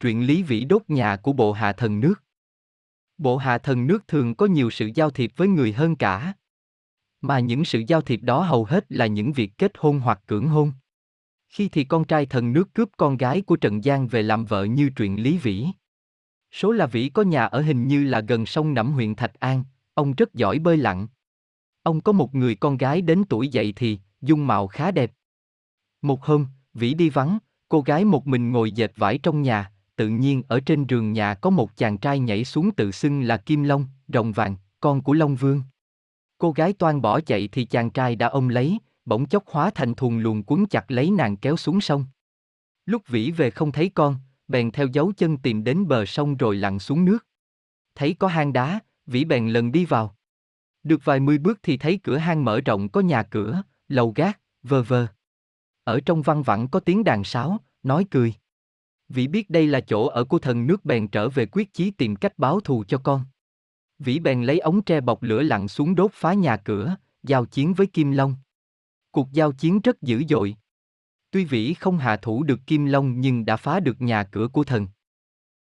truyện Lý Vĩ đốt nhà của bộ hạ thần nước. Bộ hạ thần nước thường có nhiều sự giao thiệp với người hơn cả. Mà những sự giao thiệp đó hầu hết là những việc kết hôn hoặc cưỡng hôn. Khi thì con trai thần nước cướp con gái của Trần Giang về làm vợ như truyện Lý Vĩ. Số là Vĩ có nhà ở hình như là gần sông Nẫm huyện Thạch An, ông rất giỏi bơi lặn. Ông có một người con gái đến tuổi dậy thì, dung mạo khá đẹp. Một hôm, Vĩ đi vắng, cô gái một mình ngồi dệt vải trong nhà, tự nhiên ở trên giường nhà có một chàng trai nhảy xuống tự xưng là Kim Long, rồng vàng, con của Long Vương. Cô gái toan bỏ chạy thì chàng trai đã ôm lấy, bỗng chốc hóa thành thùng luồn cuốn chặt lấy nàng kéo xuống sông. Lúc Vĩ về không thấy con, bèn theo dấu chân tìm đến bờ sông rồi lặn xuống nước. Thấy có hang đá, Vĩ bèn lần đi vào. Được vài mươi bước thì thấy cửa hang mở rộng có nhà cửa, lầu gác, vơ vơ. Ở trong văn vẳng có tiếng đàn sáo, nói cười. Vĩ biết đây là chỗ ở của thần nước bèn trở về quyết chí tìm cách báo thù cho con. Vĩ bèn lấy ống tre bọc lửa lặn xuống đốt phá nhà cửa, giao chiến với Kim Long. Cuộc giao chiến rất dữ dội. Tuy Vĩ không hạ thủ được Kim Long nhưng đã phá được nhà cửa của thần.